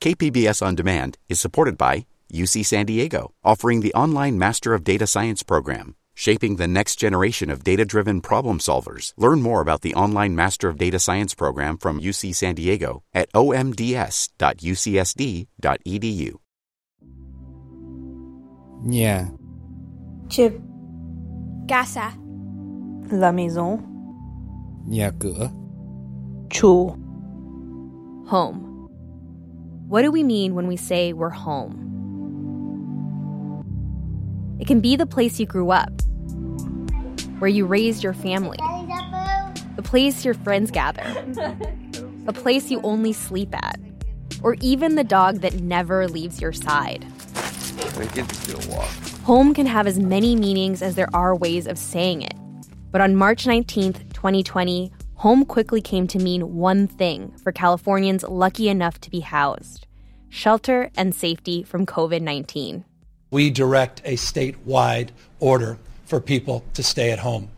KPBS On Demand is supported by UC San Diego, offering the online Master of Data Science program, shaping the next generation of data driven problem solvers. Learn more about the online Master of Data Science program from UC San Diego at omds.ucsd.edu. Nhà, Chip, Casa. la maison, nhà cửa, chu, Home. What do we mean when we say we're home? It can be the place you grew up, where you raised your family, the place your friends gather, a place you only sleep at, or even the dog that never leaves your side. Home can have as many meanings as there are ways of saying it. But on March 19th, 2020, home quickly came to mean one thing for Californians lucky enough to be housed shelter and safety from COVID 19. We direct a statewide order for people to stay at home.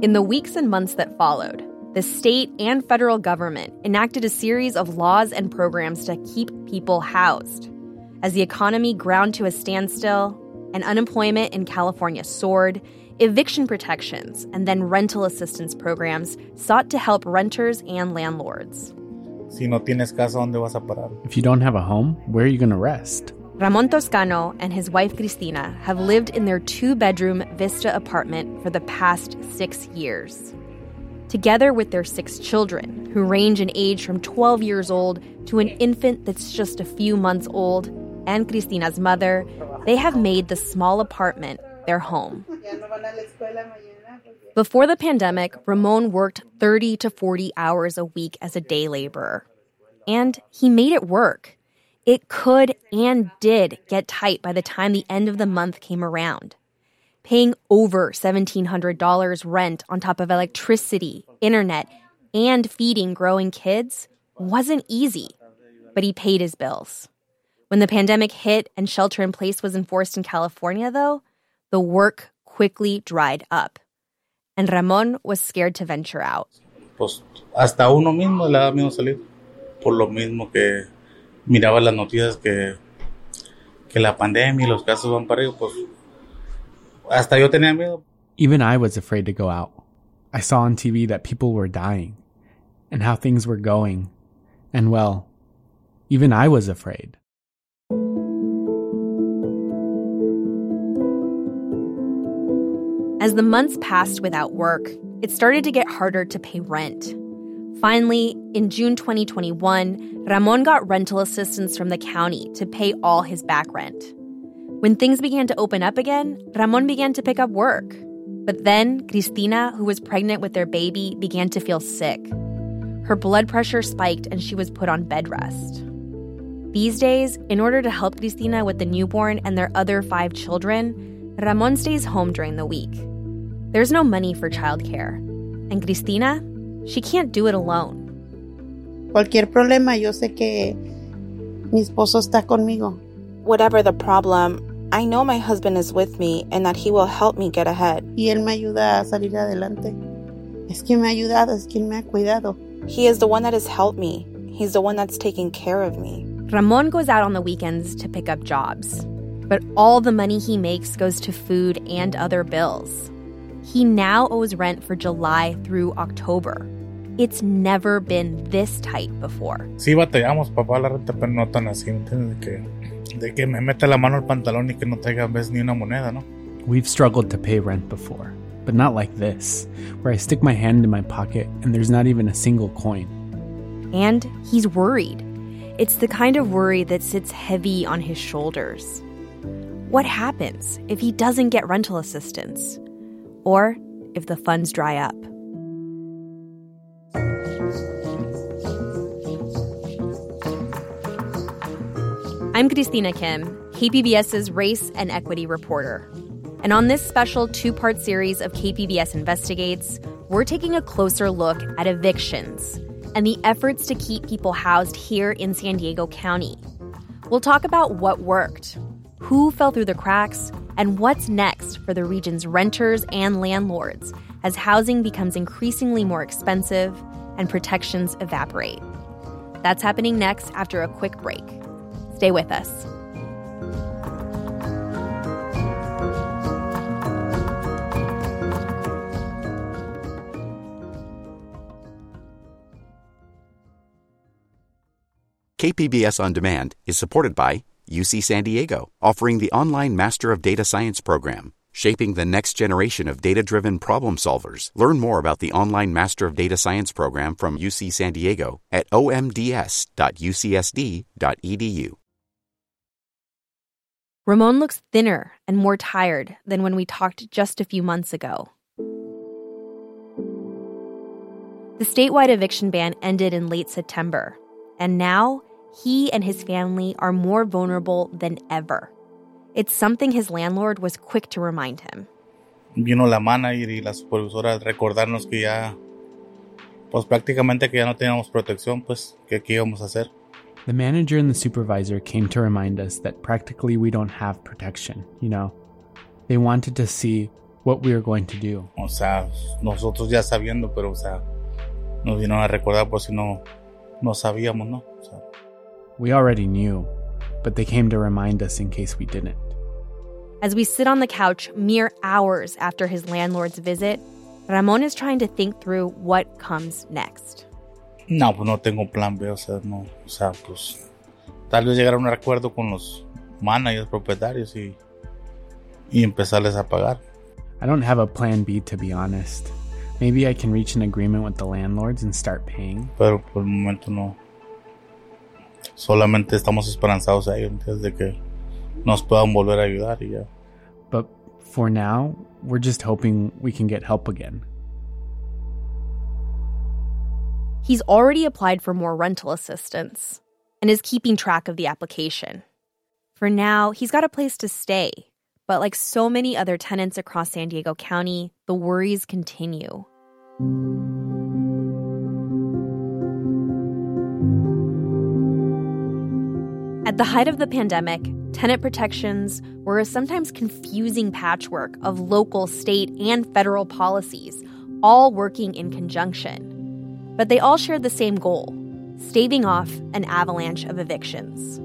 In the weeks and months that followed, the state and federal government enacted a series of laws and programs to keep people housed. As the economy ground to a standstill and unemployment in California soared, eviction protections and then rental assistance programs sought to help renters and landlords. Si no tienes casa, ¿dónde vas a parar? If you don't have a home, where are you going to rest? Ramon Toscano and his wife Cristina have lived in their two bedroom Vista apartment for the past six years. Together with their six children, who range in age from 12 years old to an infant that's just a few months old, and Cristina's mother, they have made the small apartment their home. Before the pandemic, Ramon worked 30 to 40 hours a week as a day laborer. And he made it work. It could and did get tight by the time the end of the month came around. Paying over $1,700 rent on top of electricity, internet, and feeding growing kids wasn't easy, but he paid his bills. When the pandemic hit and shelter in place was enforced in California, though, the work quickly dried up. And Ramon was scared to venture out. Pues hasta uno mismo le da miedo salir. Por lo mismo que miraba las noticias que, que la pandemia y los casos van para arriba, pues hasta yo tenía miedo. Even I was afraid to go out. I saw on TV that people were dying and how things were going. And well, even I was afraid. As the months passed without work, it started to get harder to pay rent. Finally, in June 2021, Ramon got rental assistance from the county to pay all his back rent. When things began to open up again, Ramon began to pick up work. But then, Cristina, who was pregnant with their baby, began to feel sick. Her blood pressure spiked and she was put on bed rest. These days, in order to help Cristina with the newborn and their other five children, Ramon stays home during the week. There's no money for childcare. And Cristina, she can't do it alone. Cualquier problema, yo sé que mi esposo está conmigo. Whatever the problem, I know my husband is with me and that he will help me get ahead. Y él me ayuda a salir adelante. Es quien me ha ayudado, es quien me ha cuidado. He is the one that has helped me. He's the one that's taking care of me. Ramon goes out on the weekends to pick up jobs. But all the money he makes goes to food and other bills. He now owes rent for July through October. It's never been this tight before. Sí batallamos para pagar la renta, pero no tan así, ¿entiendes? De que, de que me meta la mano al pantalón y que no traiga a veces ni una moneda, ¿no? We've struggled to pay rent before, but not like this, where I stick my hand in my pocket and there's not even a single coin. And he's worried. It's the kind of worry that sits heavy on his shoulders. What happens if he doesn't get rental assistance? Or if the funds dry up? I'm Christina Kim, KPBS's race and equity reporter. And on this special two part series of KPBS Investigates, we're taking a closer look at evictions and the efforts to keep people housed here in San Diego County. We'll talk about what worked, who fell through the cracks, and what's next for the region's renters and landlords as housing becomes increasingly more expensive and protections evaporate. That's happening next after a quick break. Stay with us. KPBS On Demand is supported by UC San Diego, offering the online Master of Data Science program, shaping the next generation of data driven problem solvers. Learn more about the online Master of Data Science program from UC San Diego at omds.ucsd.edu. Ramon looks thinner and more tired than when we talked just a few months ago. The statewide eviction ban ended in late September, and now he and his family are more vulnerable than ever. It's something his landlord was quick to remind him. Vino la manager y la supervisora a recordarnos que ya, pues prácticamente que ya no teníamos protección, pues, que qué íbamos a hacer. The manager and the supervisor came to remind us that practically we don't have protection, you know? They wanted to see what we were going to do. O sea, nosotros ya sabiendo, pero, o sea, nos vinieron a recordar por si no, no sabíamos, ¿no? O sea, We already knew, but they came to remind us in case we didn't. As we sit on the couch mere hours after his landlord's visit, Ramon is trying to think through what comes next. no, pues no tengo plan B, o sea, no, o sea, pues, tal vez llegar a un acuerdo con los managers, propietarios y, y empezarles a pagar. I don't have a plan B, to be honest. Maybe I can reach an agreement with the landlords and start paying. pero por el momento no. Solamente estamos esperanzados a ellos, ¿entiendes? De que nos puedan volver a ayudar y ya. But for now, we're just hoping we can get help again. He's already applied for more rental assistance and is keeping track of the application. For now, he's got a place to stay, but like so many other tenants across San Diego County, the worries continue. At the height of the pandemic, tenant protections were a sometimes confusing patchwork of local, state, and federal policies, all working in conjunction. But they all shared the same goal staving off an avalanche of evictions.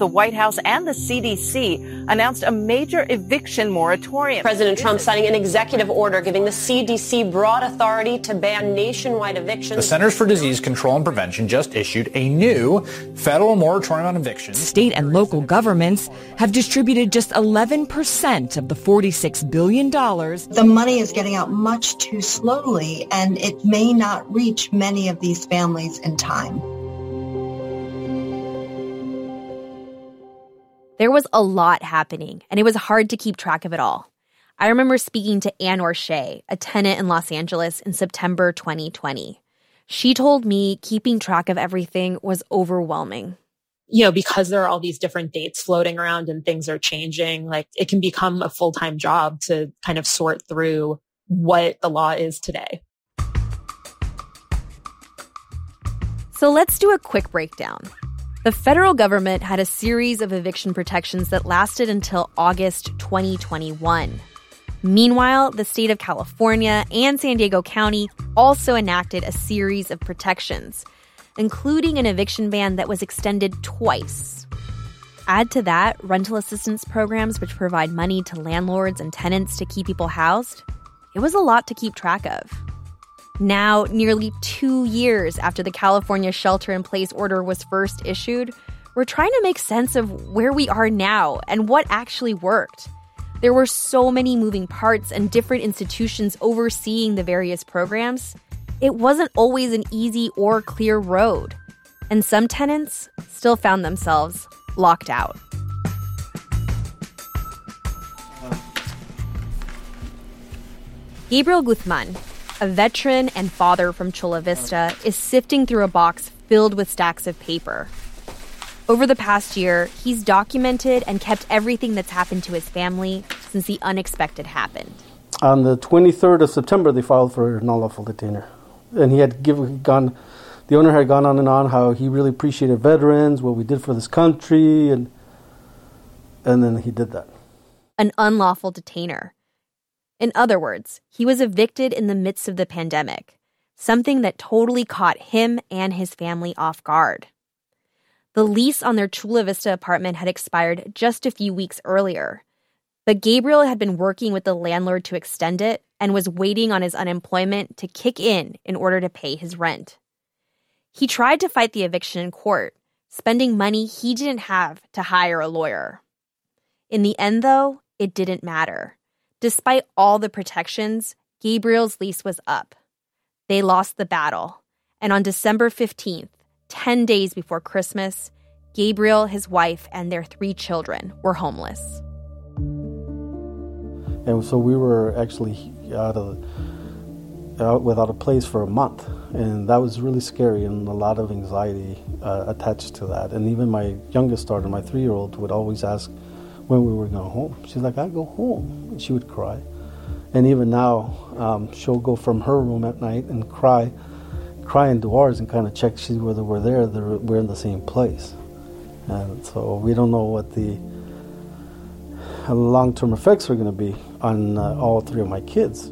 The White House and the CDC announced a major eviction moratorium. President Trump signing an executive order giving the CDC broad authority to ban nationwide evictions. The Centers for Disease Control and Prevention just issued a new federal moratorium on evictions. State and local governments have distributed just 11% of the $46 billion. The money is getting out much too slowly, and it may not reach many of these families in time. There was a lot happening, and it was hard to keep track of it all. I remember speaking to Anne O'Shea, a tenant in Los Angeles, in September 2020. She told me keeping track of everything was overwhelming. You know, because there are all these different dates floating around and things are changing, like it can become a full time job to kind of sort through what the law is today. So let's do a quick breakdown. The federal government had a series of eviction protections that lasted until August 2021. Meanwhile, the state of California and San Diego County also enacted a series of protections, including an eviction ban that was extended twice. Add to that rental assistance programs, which provide money to landlords and tenants to keep people housed. It was a lot to keep track of. Now, nearly two years after the California shelter in place order was first issued, we're trying to make sense of where we are now and what actually worked. There were so many moving parts and different institutions overseeing the various programs. It wasn't always an easy or clear road. And some tenants still found themselves locked out. Gabriel Guzman, a veteran and father from Chula Vista, is sifting through a box filled with stacks of paper. Over the past year, he's documented and kept everything that's happened to his family since the unexpected happened. On the 23rd of September, they filed for an unlawful detainer. And he had given, gone, the owner had gone on and on how he really appreciated veterans, what we did for this country, and, and then he did that. An unlawful detainer. In other words, he was evicted in the midst of the pandemic, something that totally caught him and his family off guard. The lease on their Chula Vista apartment had expired just a few weeks earlier, but Gabriel had been working with the landlord to extend it and was waiting on his unemployment to kick in in order to pay his rent. He tried to fight the eviction in court, spending money he didn't have to hire a lawyer. In the end, though, it didn't matter. Despite all the protections, Gabriel's lease was up. They lost the battle, and on December 15th, 10 days before Christmas, Gabriel, his wife, and their three children were homeless. And so we were actually out of out without a place for a month, and that was really scary and a lot of anxiety uh, attached to that. And even my youngest daughter, my three-year-old, would always ask when we were going home. She's like, "I go home," and she would cry. And even now, um, she'll go from her room at night and cry, cry into ours, and kind of check see whether we're there. We're in the same place, and so we don't know what the long-term effects are going to be on uh, all three of my kids.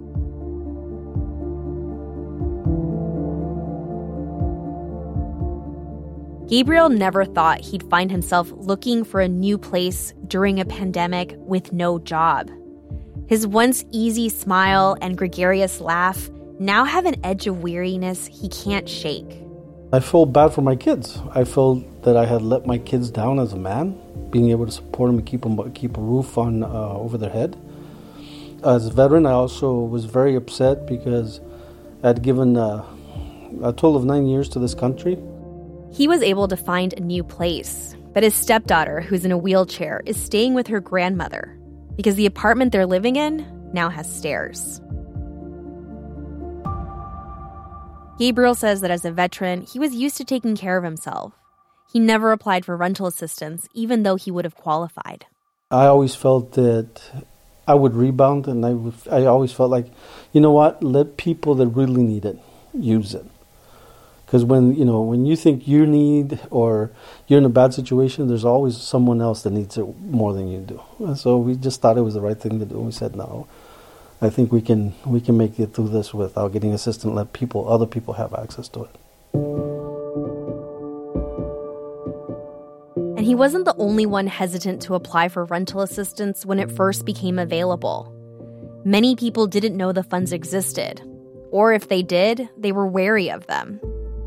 Gabriel never thought he'd find himself looking for a new place during a pandemic with no job. His once easy smile and gregarious laugh now have an edge of weariness he can't shake. I feel bad for my kids. I feel that I had let my kids down as a man, being able to support them and keep them keep a roof on uh, over their head. As a veteran, I also was very upset because I'd given uh, a total of nine years to this country. He was able to find a new place, but his stepdaughter, who's in a wheelchair, is staying with her grandmother because the apartment they're living in now has stairs. Gabriel says that as a veteran, he was used to taking care of himself. He never applied for rental assistance, even though he would have qualified. I always felt that I would rebound, and I, would, I always felt like, you know what, let people that really need it use it. Because when you know when you think you need or you're in a bad situation, there's always someone else that needs it more than you do. And so we just thought it was the right thing to do. We said no. I think we can we can make it through this without getting assistance. Let people, other people, have access to it. And he wasn't the only one hesitant to apply for rental assistance when it first became available. Many people didn't know the funds existed, or if they did, they were wary of them.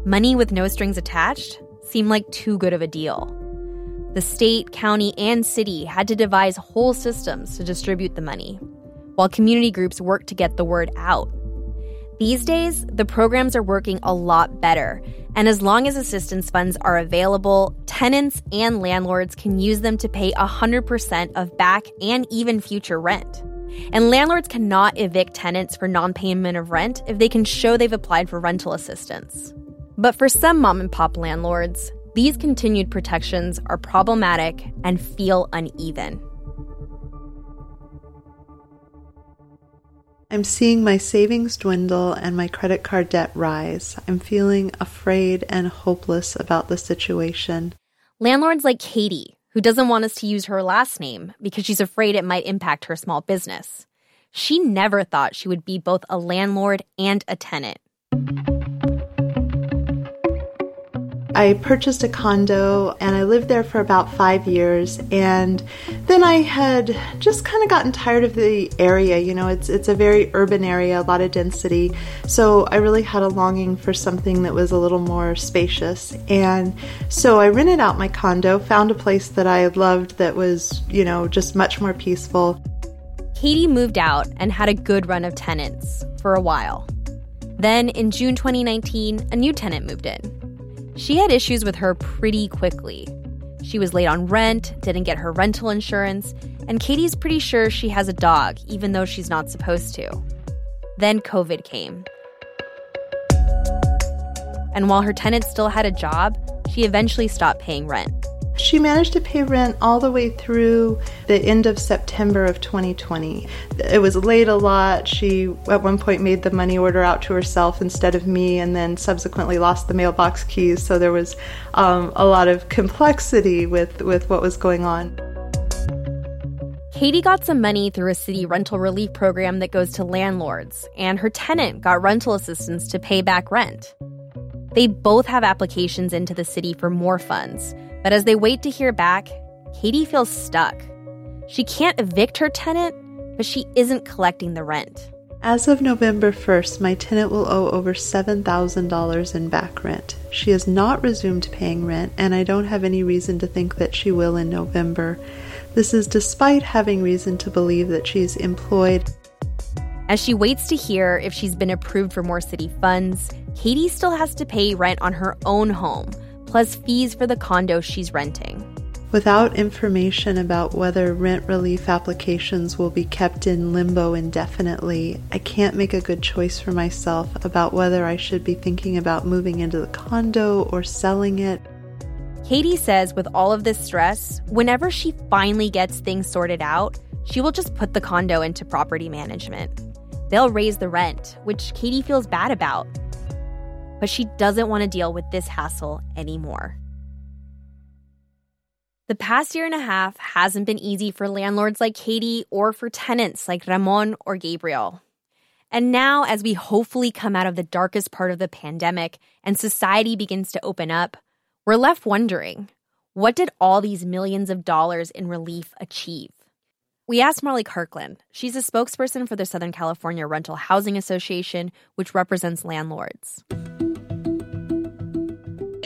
Money with no strings attached seemed like too good of a deal. The state, county, and city had to devise whole systems to distribute the money, while community groups worked to get the word out. These days, the programs are working a lot better, and as long as assistance funds are available, tenants and landlords can use them to pay 100% of back and even future rent. And landlords cannot evict tenants for non payment of rent if they can show they've applied for rental assistance. But for some mom and pop landlords, these continued protections are problematic and feel uneven. I'm seeing my savings dwindle and my credit card debt rise. I'm feeling afraid and hopeless about the situation. Landlords like Katie, who doesn't want us to use her last name because she's afraid it might impact her small business. She never thought she would be both a landlord and a tenant. I purchased a condo and I lived there for about five years. And then I had just kind of gotten tired of the area. You know, it's, it's a very urban area, a lot of density. So I really had a longing for something that was a little more spacious. And so I rented out my condo, found a place that I loved that was, you know, just much more peaceful. Katie moved out and had a good run of tenants for a while. Then in June 2019, a new tenant moved in. She had issues with her pretty quickly. She was late on rent, didn't get her rental insurance, and Katie's pretty sure she has a dog, even though she's not supposed to. Then COVID came. And while her tenant still had a job, she eventually stopped paying rent. She managed to pay rent all the way through the end of September of 2020. It was late a lot. She, at one point, made the money order out to herself instead of me, and then subsequently lost the mailbox keys. So there was um, a lot of complexity with, with what was going on. Katie got some money through a city rental relief program that goes to landlords, and her tenant got rental assistance to pay back rent. They both have applications into the city for more funds, but as they wait to hear back, Katie feels stuck. She can't evict her tenant, but she isn't collecting the rent. As of November 1st, my tenant will owe over $7,000 in back rent. She has not resumed paying rent, and I don't have any reason to think that she will in November. This is despite having reason to believe that she's employed. As she waits to hear if she's been approved for more city funds, Katie still has to pay rent on her own home, plus fees for the condo she's renting. Without information about whether rent relief applications will be kept in limbo indefinitely, I can't make a good choice for myself about whether I should be thinking about moving into the condo or selling it. Katie says with all of this stress, whenever she finally gets things sorted out, she will just put the condo into property management. They'll raise the rent, which Katie feels bad about. But she doesn't want to deal with this hassle anymore. The past year and a half hasn't been easy for landlords like Katie or for tenants like Ramon or Gabriel. And now, as we hopefully come out of the darkest part of the pandemic and society begins to open up, we're left wondering what did all these millions of dollars in relief achieve? We asked Molly Kirkland. She's a spokesperson for the Southern California Rental Housing Association, which represents landlords.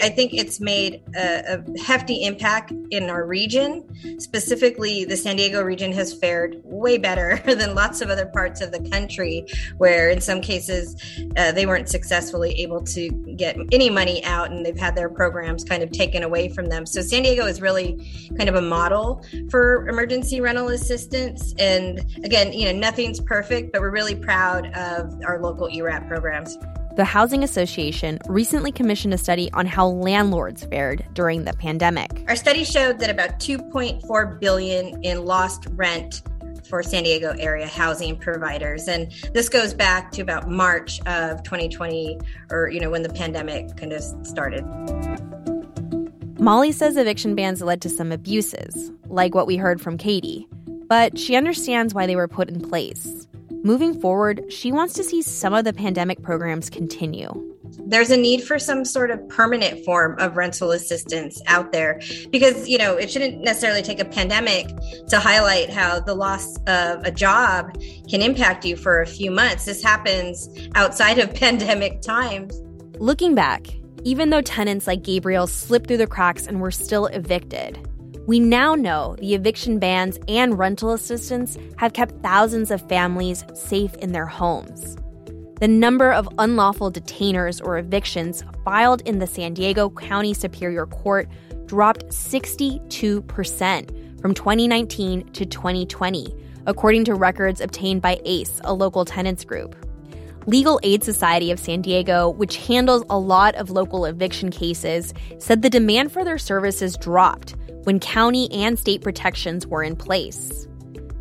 I think it's made a, a, hefty impact in our region. Specifically, the San Diego region has fared way better than lots of other parts of the country, where in some cases uh, they weren't successfully able to get any money out and they've had their programs kind of taken away from them. So, San Diego is really kind of a model for emergency rental assistance. And again, you know, nothing's perfect, but we're really proud of our local ERAP programs. The Housing Association recently commissioned a study on how landlords fared during the pandemic. Our study showed that about 2.4 billion in lost rent for San Diego area housing providers and this goes back to about March of 2020 or you know when the pandemic kind of started. Molly says eviction bans led to some abuses, like what we heard from Katie, but she understands why they were put in place. Moving forward, she wants to see some of the pandemic programs continue. There's a need for some sort of permanent form of rental assistance out there because, you know, it shouldn't necessarily take a pandemic to highlight how the loss of a job can impact you for a few months. This happens outside of pandemic times. Looking back, even though tenants like Gabriel slipped through the cracks and were still evicted, we now know the eviction bans and rental assistance have kept thousands of families safe in their homes. The number of unlawful detainers or evictions filed in the San Diego County Superior Court dropped 62% from 2019 to 2020, according to records obtained by ACCE, a local tenants group. Legal Aid Society of San Diego, which handles a lot of local eviction cases, said the demand for their services dropped when county and state protections were in place.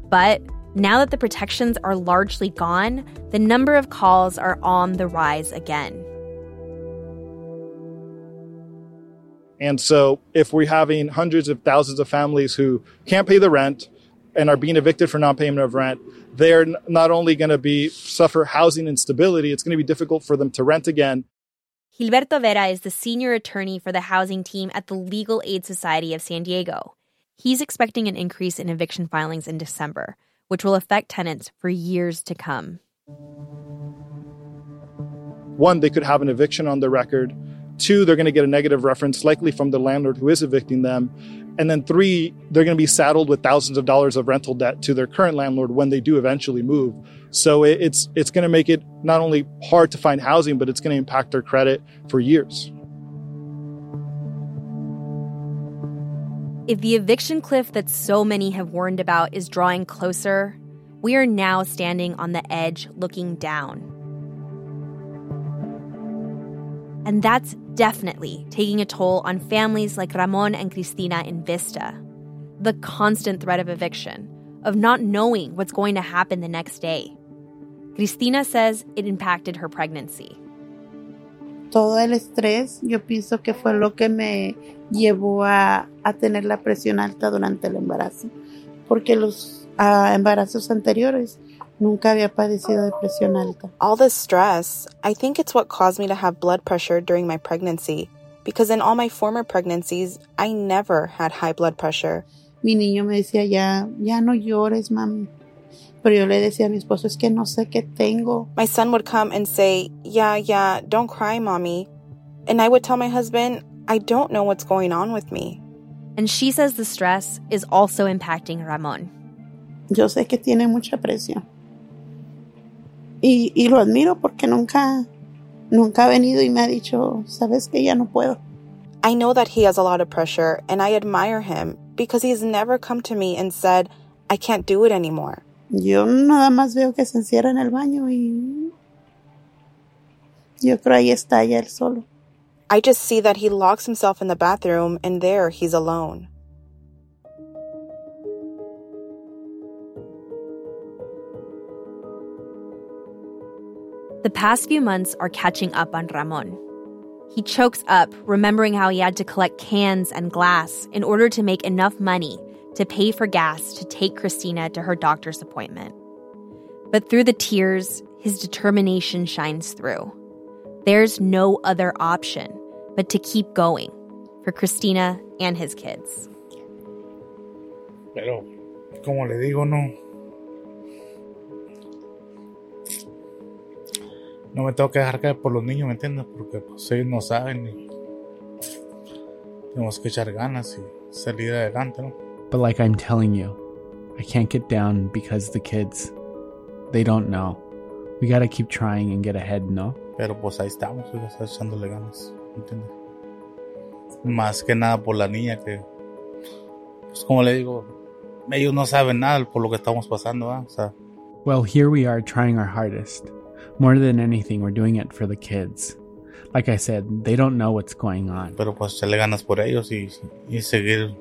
But now that the protections are largely gone, the number of calls are on the rise again. And so, if we're having hundreds of thousands of families who can't pay the rent and are being evicted for non-payment of rent, they're not only going to be suffer housing instability, it's going to be difficult for them to rent again. Gilberto Vera is the senior attorney for the housing team at the Legal Aid Society of San Diego. He's expecting an increase in eviction filings in December, which will affect tenants for years to come. One, they could have an eviction on the record. Two, they're going to get a negative reference, likely from the landlord who is evicting them. And then three, they're going to be saddled with thousands of dollars of rental debt to their current landlord when they do eventually move. So it's it's going to make it not only hard to find housing, but it's going to impact their credit for years. If the eviction cliff that so many have warned about is drawing closer, we are now standing on the edge looking down. And that's definitely taking a toll on families like Ramon and Cristina in Vista. The constant threat of eviction, of not knowing what's going to happen the next day. Cristina says it impacted her pregnancy. Todo el estrés, yo pienso que fue lo que me llevó a, a tener la presión alta durante el embarazo, porque los a embarazos anteriores. Nunca había padecido depresión alta. All this stress, I think it's what caused me to have blood pressure during my pregnancy. Because in all my former pregnancies, I never had high blood pressure. Mi niño me decía, ya, ya no llores, mami. Pero yo le decía a mi esposo, es que no sé qué tengo. My son would come and say, Yeah, yeah, don't cry, mommy. And I would tell my husband, I don't know what's going on with me. And she says the stress is also impacting Ramon. Yo sé que tiene mucha presión. Y, y lo admiro porque nunca, nunca ha venido y me ha dicho, sabes que ya no puedo. I know that he has a lot of pressure, and I admire him because he's never come to me and said, I can't do it anymore. Yo nada más veo que se encierra en el baño y yo creo ahí está ya él solo. I just see that he locks himself in the bathroom and there he's alone. The past few months are catching up on Ramon. He chokes up, remembering how he had to collect cans and glass in order to make enough money to pay for gas to take Cristina to her doctor's appointment. But through the tears, his determination shines through. There's no other option but to keep going for Cristina and his kids. Pero, como le digo, no. No me tengo que dejar caer por los niños, ¿me entiendes? Porque pues, ellos no saben y tenemos que echar ganas y salir adelante, ¿no? But like I'm telling you, I can't get down because the kids, they don't know. We gotta keep trying and get ahead, ¿no? Pero pues ahí estamos, oiga, está echándole ganas, ¿me entiendes? Más que nada por la niña que, pues como le digo, ellos no saben nada por lo que estamos pasando, ¿ah? O sea, Well, here we are trying our hardest. More than anything, we're doing it for the kids. Like I said, they don't know what's going on. pero pues echarle ganas por ellos y, y seguir,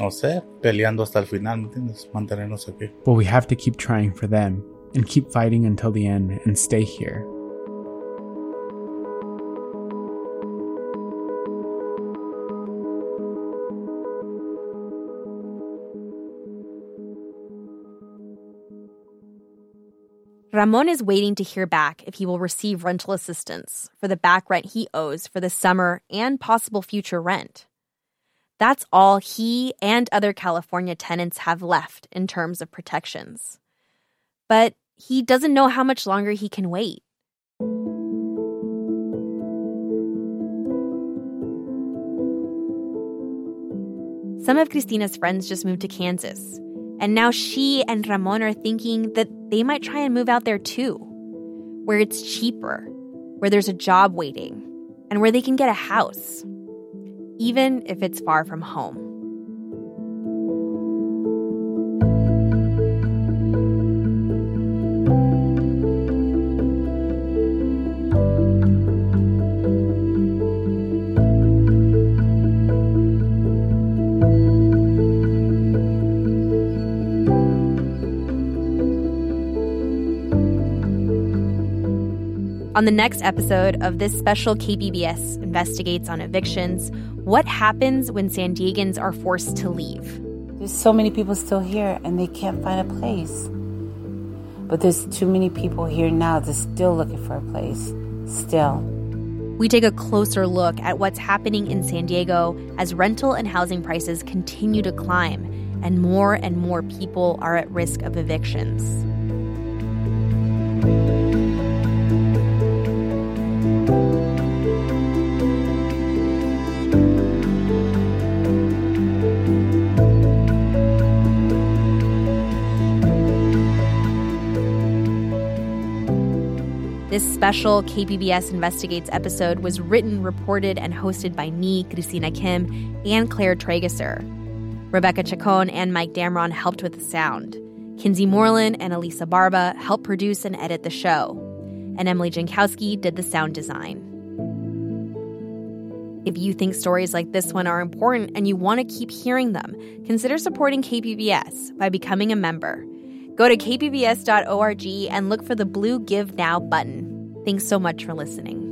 no sé, peleando hasta el final, ¿me entiendes? Mantenernos aquí. But we have to keep trying for them and keep fighting until the end and stay here. Ramon is waiting to hear back if he will receive rental assistance for the back rent he owes for the summer and possible future rent. That's all he and other California tenants have left in terms of protections. But he doesn't know how much longer he can wait. Some of Cristina's friends just moved to Kansas, and now she and Ramon are thinking that they might try and move out there too, where it's cheaper, where there's a job waiting, and where they can get a house, even if it's far from home. On the next episode of this special KPBS Investigates on Evictions, what happens when San Diegans are forced to leave? There's so many people still here and they can't find a place. But there's too many people here now that's still looking for a place. Still. We take a closer look at what's happening in San Diego as rental and housing prices continue to climb and more and more people are at risk of evictions. This special KPBS Investigates episode was written, reported, and hosted by me, Christina Kim, and Claire Trageser. Rebecca Chacon and Mike Damron helped with the sound. Kinsee Morlan and Elisa Barba helped produce and edit the show. And Emily Jankowski did the sound design. If you think stories like this one are important and you want to keep hearing them, consider supporting KPBS by becoming a member. Go to kpbs.org and look for the blue Give Now button. Thanks so much for listening.